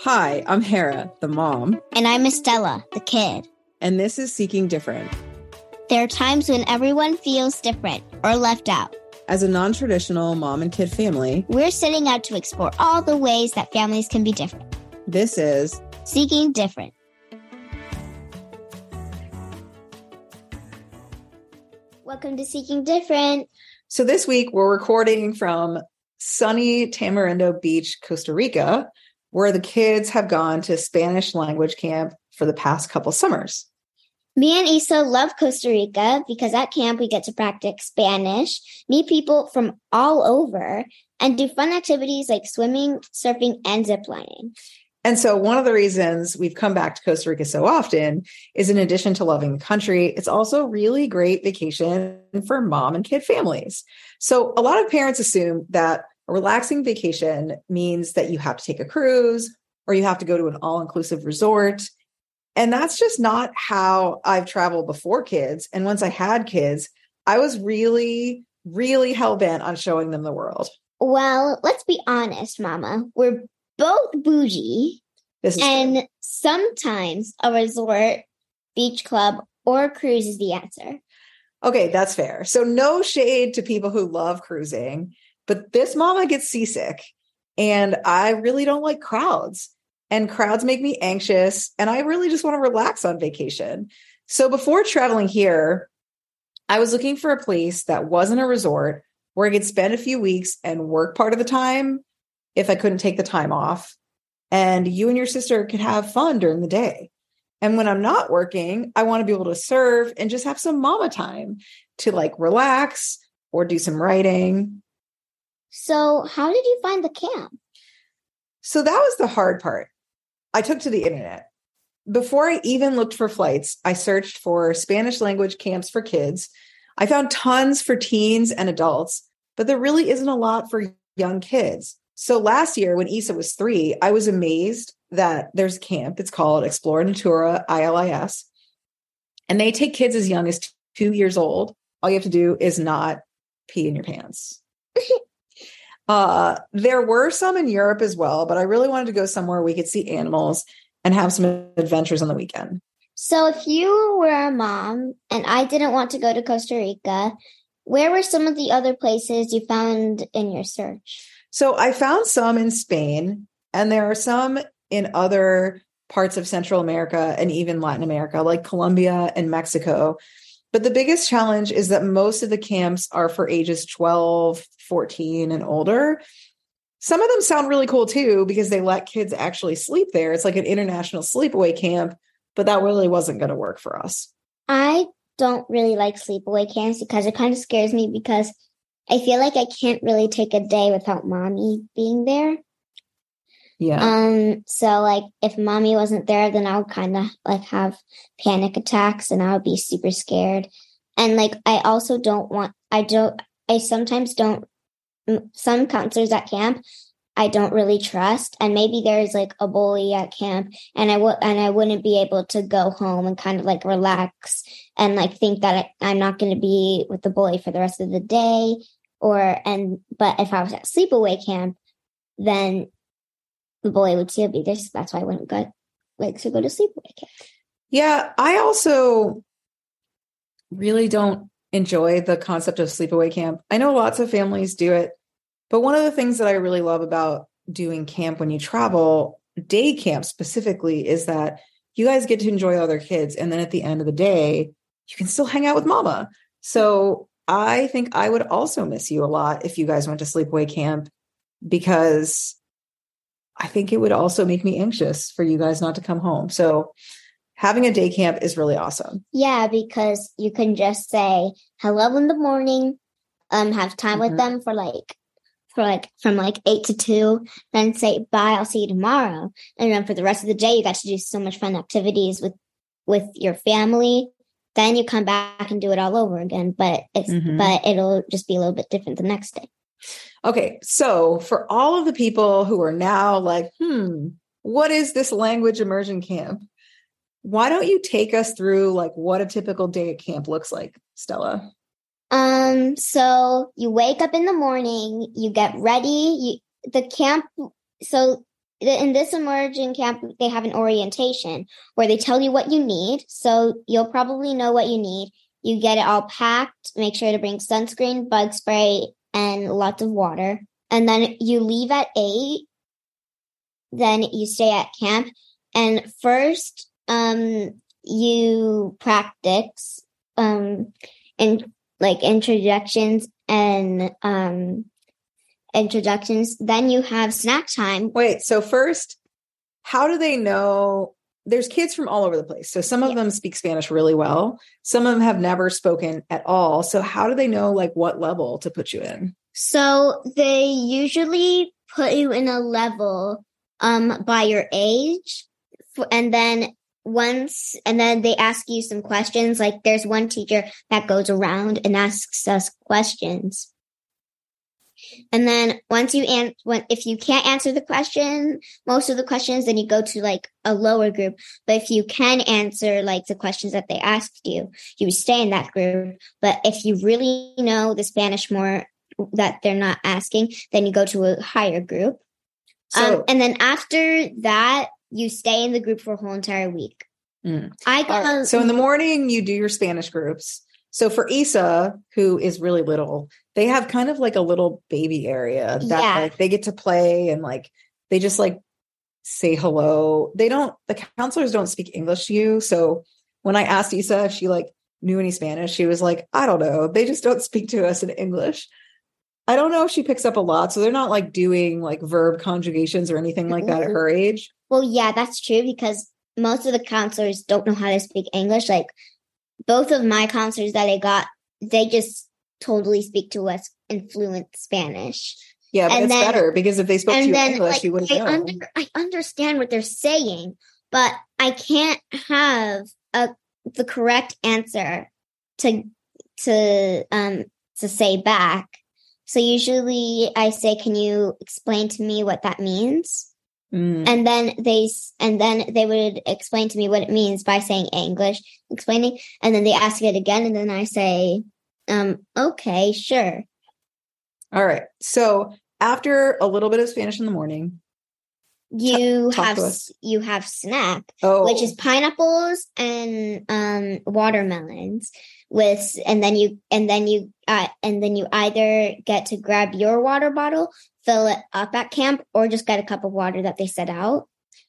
Hi, I'm Hera, the mom, And I'm Estela, the kid. and this is Seeking Different. There are times when everyone feels different or left out. As a non traditional mom and kid family, We're setting out to explore all the ways that families can be different. this is Seeking different. Welcome to Seeking Different. so this week we're recording from sunny Tamarindo Beach, Costa Rica, where the kids have gone to Spanish language camp for the past couple summers. Me and Isa love Costa Rica because at camp we get to practice Spanish, meet people from all over, and do fun activities like swimming, surfing, and ziplining. And so, one of the reasons we've come back to Costa Rica so often is in addition to loving the country, it's also a really great vacation for mom and kid families. So, a lot of parents assume that a relaxing vacation means that you have to take a cruise or you have to go to an all inclusive resort. And that's just not how I've traveled before kids. And once I had kids, I was really, really hell bent on showing them the world. Well, let's be honest, Mama. We're both bougie, is true. and sometimes a resort, beach club, or cruise is the answer. Okay, that's fair. So no shade to people who love cruising, but this mama gets seasick and I really don't like crowds. And crowds make me anxious and I really just want to relax on vacation. So before traveling here, I was looking for a place that wasn't a resort where I could spend a few weeks and work part of the time if I couldn't take the time off. And you and your sister could have fun during the day. And when I'm not working, I want to be able to serve and just have some mama time to like relax or do some writing. So, how did you find the camp? So that was the hard part. I took to the internet. Before I even looked for flights, I searched for Spanish language camps for kids. I found tons for teens and adults, but there really isn't a lot for young kids. So last year, when Isa was three, I was amazed that there's a camp. It's called Explornatura ILIS. And they take kids as young as two years old. All you have to do is not pee in your pants. uh, there were some in Europe as well, but I really wanted to go somewhere we could see animals and have some adventures on the weekend. So, if you were a mom and I didn't want to go to Costa Rica, where were some of the other places you found in your search? So I found some in Spain, and there are some in other parts of Central America and even Latin America, like Colombia and Mexico. But the biggest challenge is that most of the camps are for ages 12, 14, and older. Some of them sound really cool too because they let kids actually sleep there. It's like an international sleepaway camp, but that really wasn't going to work for us. I don't really like sleepaway camps because it kind of scares me because I feel like I can't really take a day without mommy being there. Yeah. Um, so like if mommy wasn't there, then I would kind of like have panic attacks and I would be super scared. And like I also don't want, I don't, I sometimes don't, some counselors at camp, I don't really trust. And maybe there's like a bully at camp and I would, and I wouldn't be able to go home and kind of like relax and like think that I, I'm not going to be with the bully for the rest of the day. Or, and, but if I was at sleepaway camp, then the bully would still be there. That's why I wouldn't go like to go to sleep sleepaway camp. Yeah, I also really don't enjoy the concept of sleepaway camp. I know lots of families do it, but one of the things that I really love about doing camp when you travel, day camp specifically, is that you guys get to enjoy other kids. And then at the end of the day, you can still hang out with mama. So I think I would also miss you a lot if you guys went to sleepaway camp because I think it would also make me anxious for you guys not to come home. So having a day camp is really awesome. Yeah, because you can just say hello in the morning, um, have time Mhm. with them for like for like from like eight to two, then say bye, I'll see you tomorrow. And then for the rest of the day you got to do so much fun activities with with your family. Then you come back and do it all over again. But it's Mhm. but it'll just be a little bit different the next day. Okay, so for all of the people who are now like, hmm, what is this language immersion camp? Why don't you take us through like what a typical day at camp looks like, Stella? Um, so you wake up in the morning, you get ready, you the camp so in this immersion camp, they have an orientation where they tell you what you need. So you'll probably know what you need. You get it all packed. Make sure to bring sunscreen, bug spray, and lots of water. And then you leave at eight. Then you stay at camp. And first, um, you practice, um, in like introductions and, um, introductions. Then you have snack time. Wait, so first, how do they know? There's kids from all over the place. So some of Yeah. them speak Spanish really well. Some of them have never spoken at all. So how do they know like what level to put you in? So they usually put you in a level um by your age and then once and then they ask you some questions like there's one teacher that goes around and asks us questions. And then once you an- when if you can't answer the question, most of the questions, then you go to like a lower group. But if you can answer like the questions that they asked you, you stay in that group. But if you really know the Spanish more that they're not asking, then you go to a higher group. So um, and then after that, you stay in the group for a whole entire week. Mm. I All got right. So in the morning, you do your Spanish groups. So for Isa, who is really little, they have kind of like a little baby area that Yeah. like they get to play and like they just like say hello. They don't the counselors don't speak English to you. So when I asked Isa if she like knew any Spanish, she was like, I don't know. They just don't speak to us in English. I don't know if she picks up a lot. So they're not like doing like verb conjugations or anything like that at her age. Well, yeah, that's true because most of the counselors don't know how to speak English. Like both of my counselors that I got, they just totally speak to us in fluent Spanish. Yeah, but And it's then- better because if they spoke to you then English, like, you wouldn't I, know. under, I understand what they're saying, but I can't have a the correct answer to to um to say back. So usually I say, "Can you explain to me what that means?" Mm. and then they and then they would explain to me what it means by saying english explaining and then they ask it again and then i say um okay sure All right. So after a little bit of Spanish in the morning, you talk have you have snack oh, which is pineapples and um watermelons with and then you and then you uh, and then you either get to grab your water bottle fill it up at camp or just get a cup of water that they set out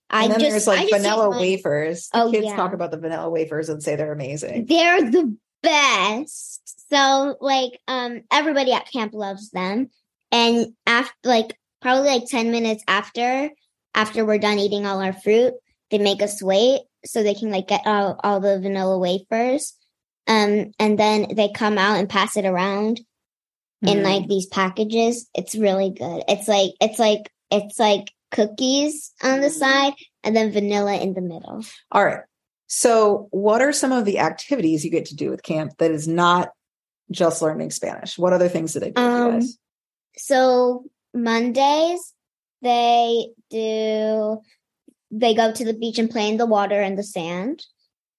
i and then just there's like I vanilla wafers. The Oh, kids yeah. talk about the vanilla wafers and say they're amazing. They're the best. So like um everybody at camp loves them. And after like probably like 10 minutes after after we're done eating all our fruit, they make us wait so they can like get all, all the vanilla wafers. Um and then they come out and pass it around in Mm. like these packages. It's really good. It's like it's like it's like cookies on the Mhm. side and then vanilla in the middle. All right. So, what are some of the activities you get to do with camp that is not just learning Spanish? What other things do they do Um, guys? So Mondays they do they go to the beach and play in the water and the sand.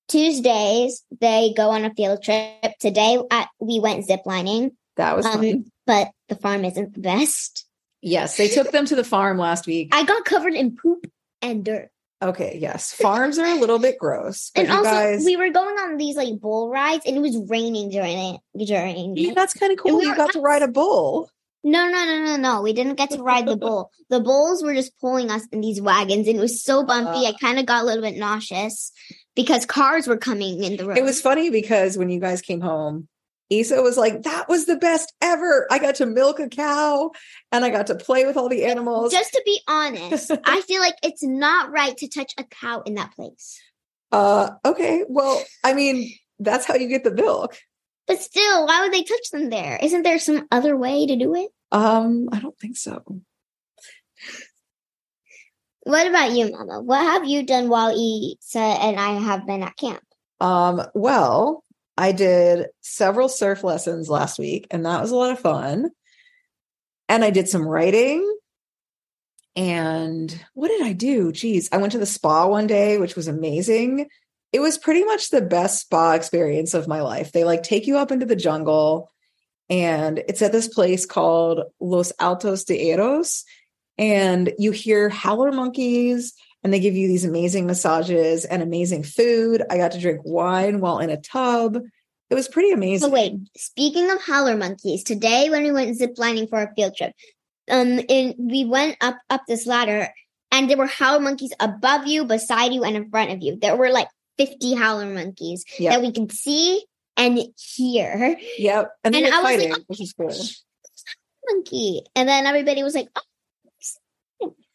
Tuesdays they go on a field trip. Today at, we went ziplining, That was fun. um, but the farm isn't the best. Yes, they took them to the farm last week. I got covered in poop and dirt. Okay, yes, farms are a little bit gross, and also guys, we were going on these like bull rides and it was raining during it during yeah, that's kind of cool. we You got to ride a bull. No, no, no, no, no. We didn't get to ride the bull. The bulls were just pulling us in these wagons, and it was so bumpy. I Uh. kind of got a little bit nauseous because cars were coming in the road. It was funny because when you guys came home, Isa was like, "That was the best ever. I got to milk a cow, and I got to play with all the animals." just to be honest. I feel like it's not right to touch a cow in that place. uh, okay, well, I mean, that's how you get the milk. But still, why would they touch them there? Isn't there some other way to do it? Um, I don't think so. What about you, Mama? What have you done while Isa and I have been at camp? Um, well, I did several surf lessons last week, and that was a lot of fun. And I did some writing. And what did I do? Geez, I went to the spa one day, which was amazing. It was pretty much the best spa experience of my life. They like take you up into the jungle, and it's at this place called Los Altos de Eros. and you hear howler monkeys and they give you these amazing massages and amazing food. I got to drink wine while in a tub. It was pretty amazing. Oh wait, speaking of howler monkeys, today when we went ziplining for a field trip, um, and we went up up this ladder, and there were howler monkeys above you, beside you, and in front of you. There were like fifty howler monkeys Yep. that we could see and hear. Yep. And, And I was like, oh, which is cool. Monkey, and then everybody was like, oh,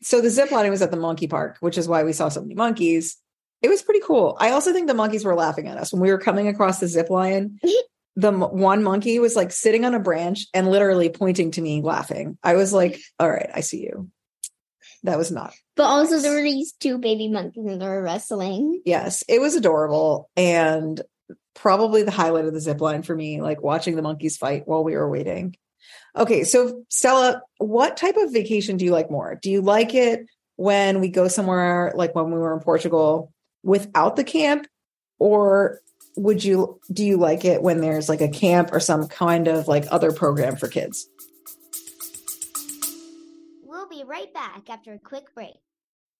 So the zip lining was at the monkey park, which is why we saw so many monkeys. It was pretty cool. I also think the monkeys were laughing at us when we were coming across the zip line. the one monkey was like sitting on a branch and literally pointing to me, laughing. I was like, "All right, I see you." That was not. But also, there were these two baby monkeys and they were wrestling. Yes, it was adorable and probably the highlight of the zip line for me, like watching the monkeys fight while we were waiting. Okay, so Stella, what type of vacation do you like more? Do you like it when we go somewhere like when we were in Portugal without the camp or would you do you like it when there's like a camp or some kind of like other program for kids? We'll be right back after a quick break.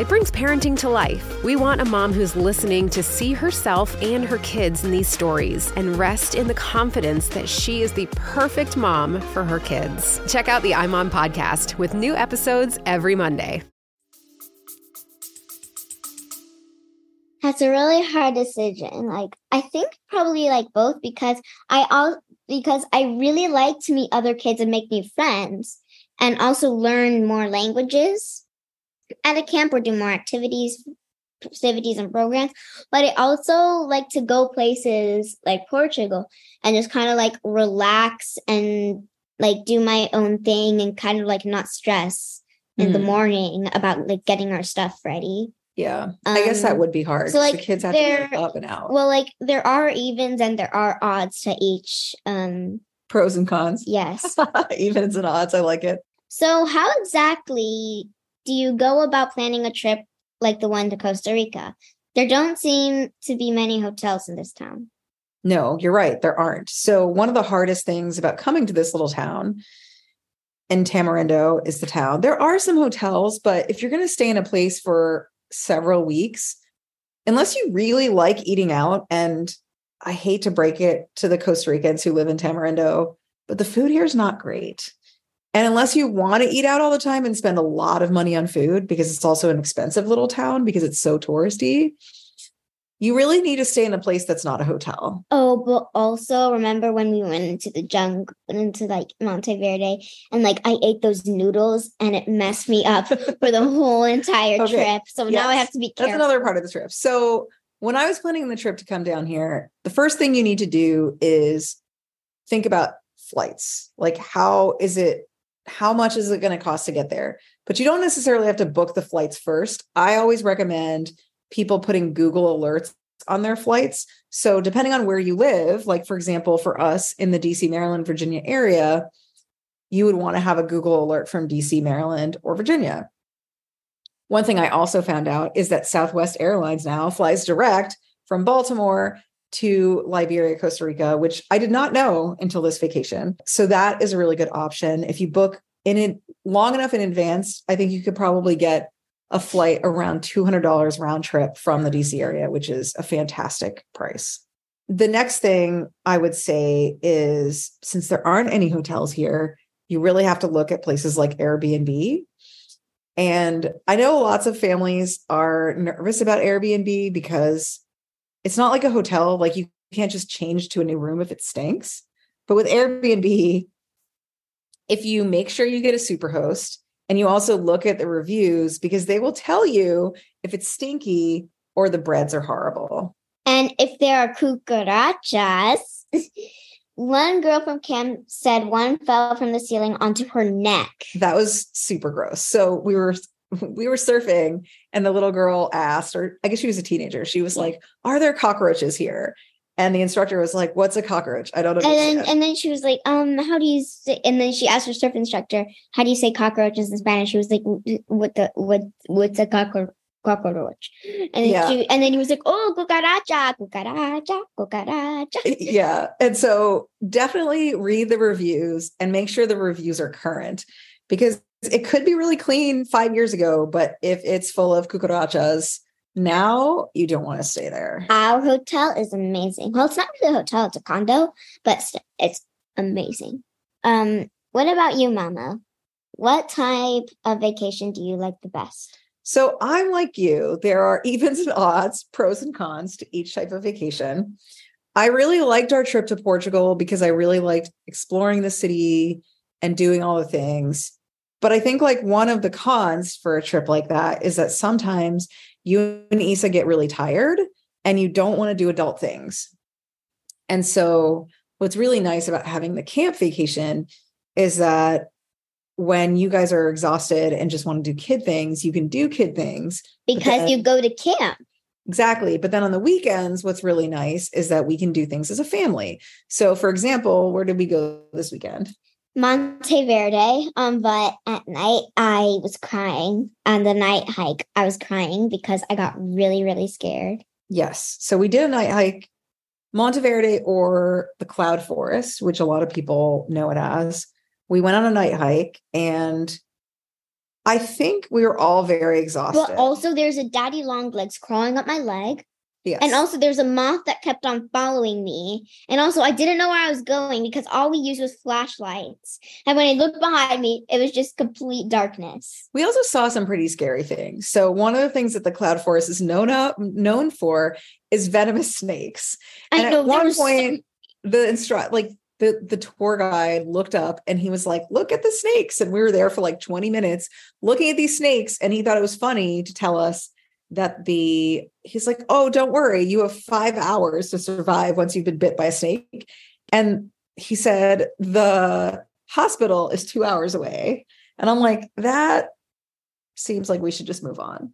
it brings parenting to life. We want a mom who's listening to see herself and her kids in these stories and rest in the confidence that she is the perfect mom for her kids. Check out the iMom podcast with new episodes every Monday. That's a really hard decision. Like I think probably like both because I all because I really like to meet other kids and make new friends and also learn more languages. At a camp or do more activities, activities and programs. But I also like to go places like Portugal and just kind of like relax and like do my own thing and kind of like not stress in the Mhm. morning about like getting our stuff ready. Yeah. I guess that Um, would be hard. so, like, the kids have to they're- get up and out. Well, like there are evens and there are odds to each. Um, Pros and cons. yes. Evens and odds. I like it. so, how exactly do you go about planning a trip like the one to Costa Rica? There don't seem to be many hotels in this town. No, you're right. There aren't. So, one of the hardest things about coming to this little town in Tamarindo is the town. There are some hotels, but if you're going to stay in a place for several weeks, unless you really like eating out, and I hate to break it to the Costa Ricans who live in Tamarindo, but the food here is not great. And unless you want to eat out all the time and spend a lot of money on food, because it's also an expensive little town because it's so touristy, you really need to stay in a place that's not a hotel. Oh, but also remember when we went into the jungle, and into like Monteverde, and like I ate those noodles and it messed me up for the whole entire Okay. trip. So now I Yes. have to be That's another part of the trip. So when I was planning the trip to come down here, the first thing you need to do is think about flights. Like how is it how much is it going to cost to get there? But you don't necessarily have to book the flights first. I always recommend people putting Google alerts on their flights. So depending on where you live, like for example, for us in the DC, Maryland, Virginia area, you would want to have a Google alert from DC, Maryland, or Virginia. One thing I also found out is that Southwest Airlines now flies direct from Baltimore to Liberia, Costa Rica, which I did not know until this vacation. So that is a really good option. If you book in it long enough in advance, I think you could probably get a flight around $200 round trip from the DC area, which is a fantastic price. The next thing I would say is since there aren't any hotels here, you really have to look at places like Airbnb. And I know lots of families are nervous about Airbnb because it's not like a hotel, like you can't just change to a new room if it stinks. But with Airbnb, if you make sure you get a super host and you also look at the reviews because they will tell you if it's stinky or the breads are horrible. And if there are cucarachas, one girl from camp said one fell from the ceiling onto her neck. That was super gross. So we were we were surfing and the little girl asked, or I guess she was a teenager. She was like, Are there cockroaches here? And the instructor was like, What's a cockroach? I don't And then and then she was like, um, how do you say and then she asked her surf instructor, how do you say cockroaches in Spanish? She was like, what the what what's a cockroach? Cockroach, and then Yeah. she, and then he was like, "Oh, cucaracha, cucaracha, cucaracha." yeah. And so definitely read the reviews and make sure the reviews are current because it could be really clean five years ago, but if it's full of cucarachas now, you don't want to stay there. Our hotel is amazing. Well, it's not really a hotel; it's a condo, but it's amazing. Um, what about you, Mama? What type of vacation do you like the best? So I'm like you. There are evens and odds, pros and cons to each type of vacation. I really liked our trip to Portugal because I really liked exploring the city and doing all the things. But I think like one of the cons for a trip like that is that sometimes you and Isa get really tired and you don't want to do adult things. And so what's really nice about having the camp vacation is that when you guys are exhausted and just want to do kid things, you can do kid things. Because then- you go to camp. Exactly. But then on the weekends, what's really nice is that we can do things as a family. So, for example, where did we go this weekend? Monteverde. Um, but at night I was crying. On the night hike, I was crying because I got really, really scared. Yes. So, we did a night hike, Monteverde or the Cloud Forest, which a lot of people know it as. We went on a night hike and I think we were all very exhausted. But also, there's a daddy long legs crawling up my leg. Yes. And also, there's a moth that kept on following me. And also, I didn't know where I was going because all we used was flashlights. And when I looked behind me, it was just complete darkness. We also saw some pretty scary things. So one of the things that the cloud forest is known up known for is venomous snakes. And know at one was so- point, the instruct like the the tour guide looked up and he was like, "Look at the snakes." And we were there for like 20 minutes looking at these snakes and he thought it was funny to tell us that the he's like, "Oh, don't worry. You have 5 hours to survive once you've been bit by a snake." And he said the hospital is 2 hours away. And I'm like, "That seems like we should just move on."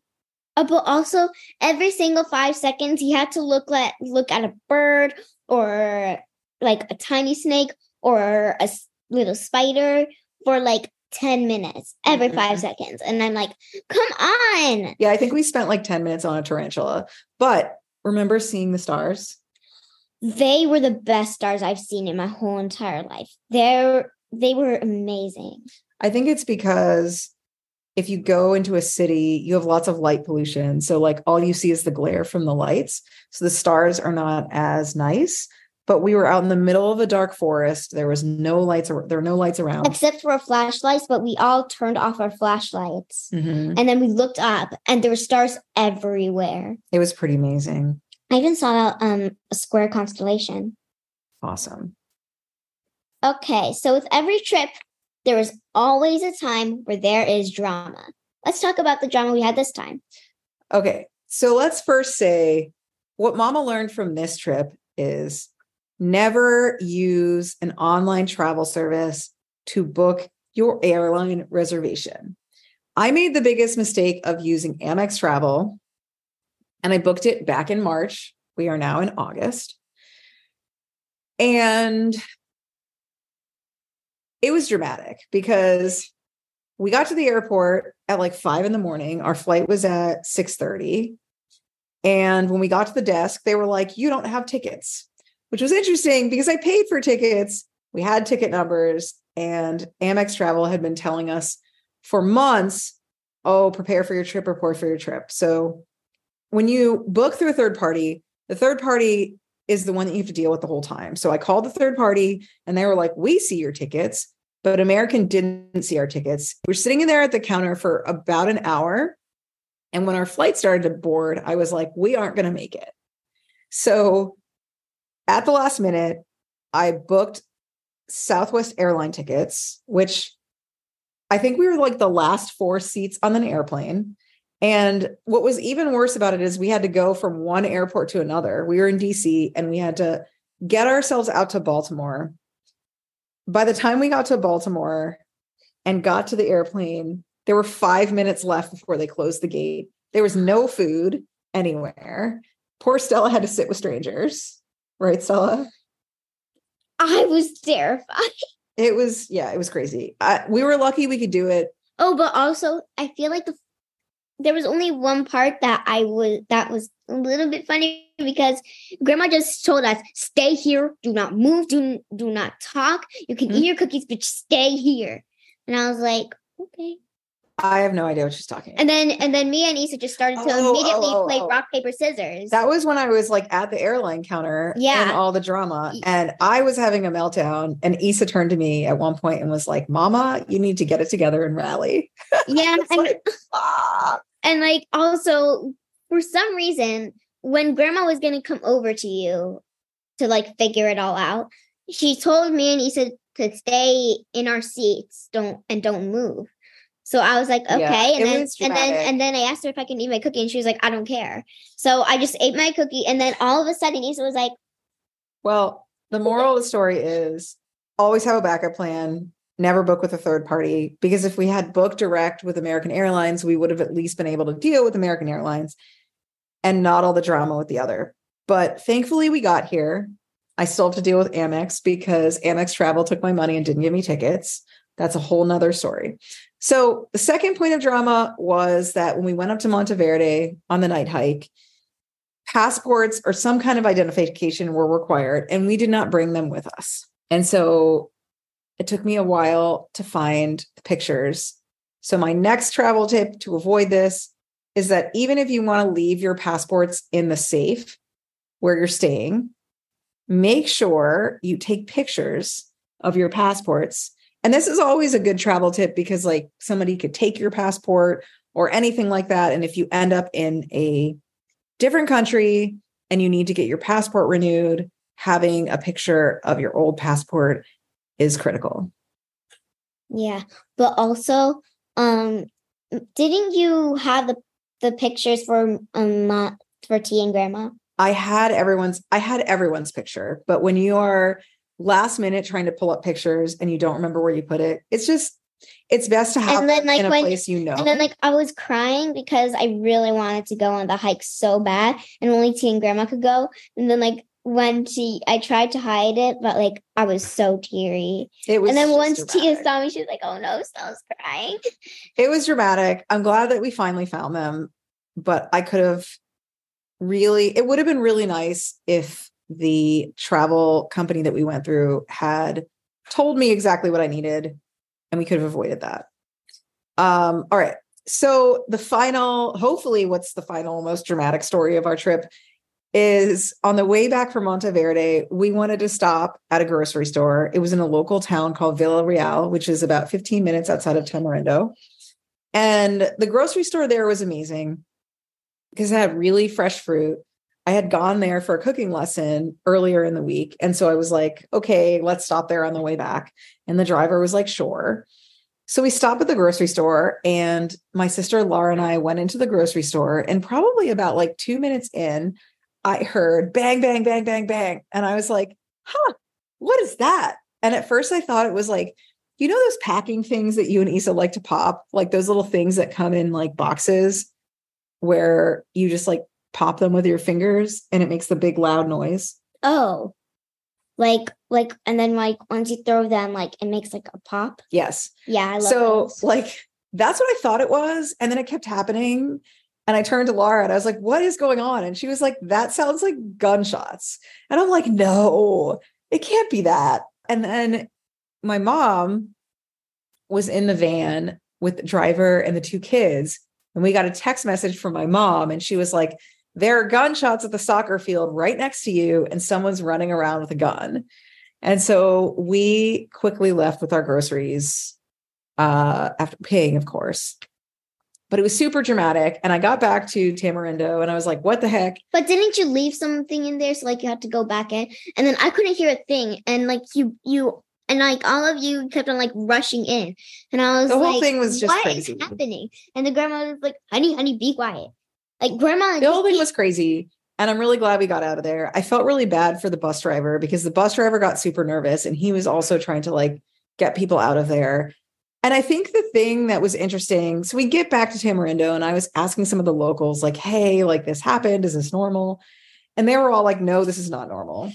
Uh, but also, every single five seconds, he had to look at look at a bird or like a tiny snake or a little spider for like 10 minutes every five Mhm. seconds. And I'm like, come on. Yeah, I think we spent like 10 minutes on a tarantula. But remember seeing the stars? They were the best stars I've seen in my whole entire life. They're they were amazing. I think it's because if you go into a city, you have lots of light pollution. So, like, all you see is the glare from the lights. So, the stars are not as nice. But we were out in the middle of a dark forest. There was no lights. There were no lights around. Except for flashlights, but we all turned off our flashlights. Mhm. And then we looked up and there were stars everywhere. It was pretty amazing. I even saw um, a square constellation. Awesome. Okay, so with every trip, there is always a time where there is drama. Let's talk about the drama we had this time. Okay. So, let's first say what mama learned from this trip is never use an online travel service to book your airline reservation. I made the biggest mistake of using Amex Travel and I booked it back in March. We are now in August. And it was dramatic because we got to the airport at like five in the morning. Our flight was at 6:30. And when we got to the desk, they were like, you don't have tickets, which was interesting because I paid for tickets. We had ticket numbers, and Amex Travel had been telling us for months, oh, prepare for your trip, report for your trip. So when you book through a third party, the third party is the one that you have to deal with the whole time. So I called the third party and they were like, we see your tickets, but American didn't see our tickets. We're sitting in there at the counter for about an hour. And when our flight started to board, I was like, we aren't going to make it. So at the last minute, I booked Southwest airline tickets, which I think we were like the last four seats on an airplane. And what was even worse about it is we had to go from one airport to another. We were in DC and we had to get ourselves out to Baltimore. By the time we got to Baltimore and got to the airplane, There were five minutes left before they closed the gate. There was no food anywhere. Poor Stella had to sit with strangers, right, Stella? I was terrified. It was, yeah, it was crazy. I, we were lucky we could do it. Oh, but also I feel like the there was only one part that I was that was a little bit funny because grandma just told us stay here, do not move, do do not talk. You can Mhm. eat your cookies, but stay here. And I was like, okay. I have no idea what she's talking about. And then and then me and Isa just started to Oh, immediately oh, oh, play oh. rock paper scissors. That was when I was like at the airline counter Yeah. and all the drama. And I was having a meltdown. And Isa turned to me at one point and was like, Mama, you need to get it together and rally. yeah, and like, ah. and like also for some reason when grandma was gonna come over to you to like figure it all out, she told me and Isa to stay in our seats, don't and don't move. So I was like, okay, Yeah, and then and then and then I asked her if I can eat my cookie, and she was like, I don't care. So I just ate my cookie, and then all of a sudden Isa was like, Well, the moral of the story is always have a backup plan. Never book with a third party because if we had booked direct with American Airlines, we would have at least been able to deal with American Airlines and not all the drama with the other. But thankfully, we got here. I still have to deal with Amex because Amex Travel took my money and didn't give me tickets. That's a whole nother story. So, the second point of drama was that when we went up to Monteverde on the night hike, passports or some kind of identification were required, and we did not bring them with us. And so it took me a while to find the pictures. So, my next travel tip to avoid this is that even if you want to leave your passports in the safe where you're staying, make sure you take pictures of your passports. And this is always a good travel tip because, like, somebody could take your passport or anything like that. And if you end up in a different country and you need to get your passport renewed, having a picture of your old passport is critical. yeah. But also, um, didn't you have the the pictures for um for T and Grandma? I had everyone's I had everyone's picture, but when you are last minute trying to pull up pictures and you don't remember where you put it, it's just it's best to have And then, like, in a when- place you know. And then like I was crying because I really wanted to go on the hike so bad, and only T and Grandma could go. And then like when T, I tried to hide it, but like I was so teary. it was And then once Tia saw me, she was like, "Oh no, Stella's crying." it was dramatic. I'm glad that we finally found them, but I could have really, it would have been really nice if the travel company that we went through had told me exactly what I needed and we could have avoided that. Um, all right. So the final, hopefully, what's the final most dramatic story of our trip is on the way back from Monteverde, we wanted to stop at a grocery store. It was in a local town called Villarreal, which is about 15 minutes outside of Tamarindo. And the grocery store there was amazing because it had really fresh fruit. I had gone there for a cooking lesson earlier in the week. And so I was like, okay, let's stop there on the way back. And the driver was like, sure. So we stopped at the grocery store, and my sister Laura and I went into the grocery store. And probably about like two minutes in, I heard bang, bang, bang, bang, bang. And I was like, huh, what is that? And at first I thought it was like, you know, those packing things that you and Isa like to pop, like those little things that come in like boxes where you just like pop them with your fingers and it makes the big loud noise. Oh, like like, and then like once you throw them, like it makes like a pop. Yes. Yeah, so those. like that's what I thought it was. And then it kept happening. And I turned to Laura and I was like, what is going on? And she was like, that sounds like gunshots. And I'm like, no, it can't be that. And then my mom was in the van with the driver and the two kids. And we got a text message from my mom, and she was like, there are gunshots at the soccer field right next to you, and someone's running around with a gun. And so we quickly left with our groceries uh, after paying, of course. But it was super dramatic. And I got back to Tamarindo and I was like, what the heck? But didn't you leave something in there so like you had to go back in? And then I couldn't hear a thing. And like you you and like all of you kept on like rushing in. And I was The whole like, thing was just "What is crazy." happening? And the grandma was like, honey, honey, be quiet. Like grandma The whole thing was crazy. And I'm really glad we got out of there. I felt really bad for the bus driver because the bus driver got super nervous and he was also trying to like get people out of there. And I think the thing that was interesting, so we get back to Tamarindo, and I was asking some of the locals, like, hey, like this happened. Is this normal? And they were all like, no, this is not normal.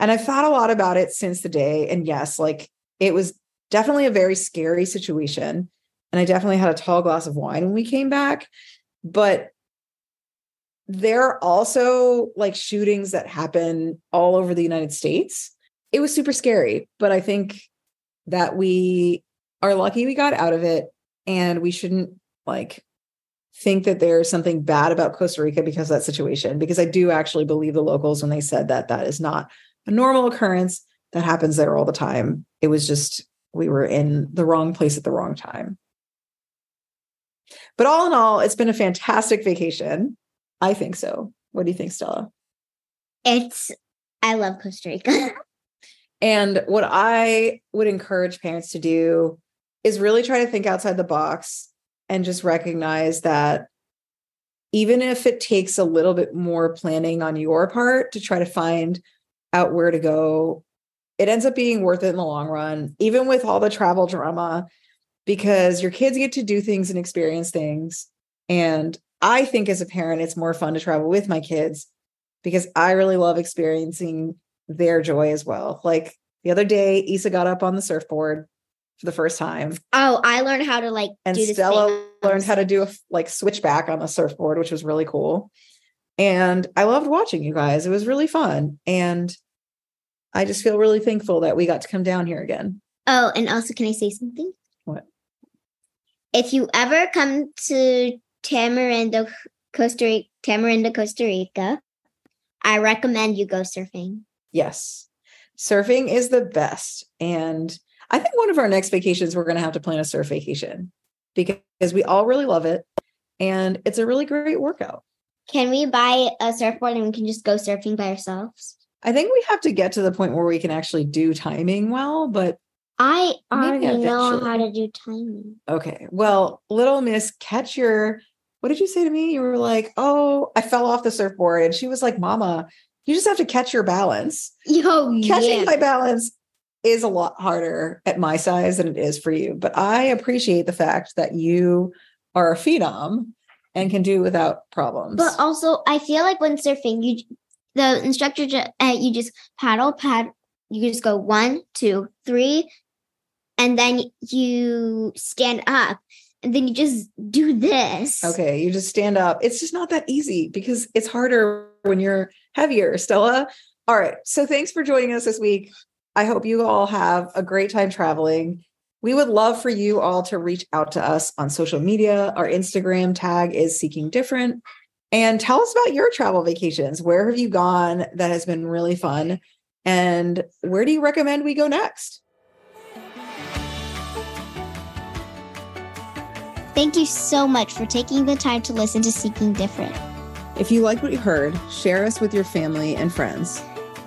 And I've thought a lot about it since the day. And yes, like it was definitely a very scary situation. And I definitely had a tall glass of wine when we came back. But there are also like shootings that happen all over the United States. It was super scary, but I think that we are lucky we got out of it and we shouldn't like think that there's something bad about Costa Rica because of that situation because I do actually believe the locals when they said that that is not a normal occurrence that happens there all the time. It was just we were in the wrong place at the wrong time. But all in all, it's been a fantastic vacation. I think so. What do you think, Stella? It's I love Costa Rica. and what I would encourage parents to do is really try to think outside the box and just recognize that even if it takes a little bit more planning on your part to try to find out where to go, it ends up being worth it in the long run, even with all the travel drama, because your kids get to do things and experience things. And I think as a parent, it's more fun to travel with my kids because I really love experiencing their joy as well. Like the other day, Isa got up on the surfboard for the first time. Oh, I learned how to like and Stella learned how to do a like switchback on the surfboard, which was really cool. And I loved watching you guys. It was really fun. And I just feel really thankful that we got to come down here again. Oh, and also can I say something? What? If you ever come to Tamarindo, Costa Rica, Tamarindo, Costa Rica, I recommend you go surfing. Yes. Surfing is the best. And I think one of our next vacations, we're going to have to plan a surf vacation because we all really love it. And it's a really great workout. Can we buy a surfboard and we can just go surfing by ourselves? I think we have to get to the point where we can actually do timing well, but I already know how to do timing. Okay. Well, little miss, catch your what did you say to me? You were like, oh, I fell off the surfboard. And she was like, Mama, you just have to catch your balance. Yo, catching yeah. my balance is a lot harder at my size than it is for you. But I appreciate the fact that you are a phenom and can do without problems. But also, I feel like when surfing, you the instructor uh, you just paddle, pad. You just go one, two, three, and then you stand up, and then you just do this. Okay, you just stand up. It's just not that easy because it's harder when you're heavier, Stella. All right. So thanks for joining us this week. I hope you all have a great time traveling. We would love for you all to reach out to us on social media. Our Instagram tag is Seeking Different. And tell us about your travel vacations. Where have you gone that has been really fun? And where do you recommend we go next? Thank you so much for taking the time to listen to Seeking Different. If you like what you heard, share us with your family and friends.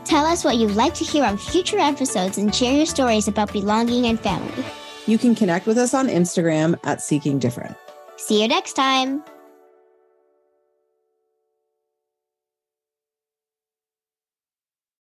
Tell us what you'd like to hear on future episodes and share your stories about belonging and family. You can connect with us on Instagram at Seeking Different. See you next time.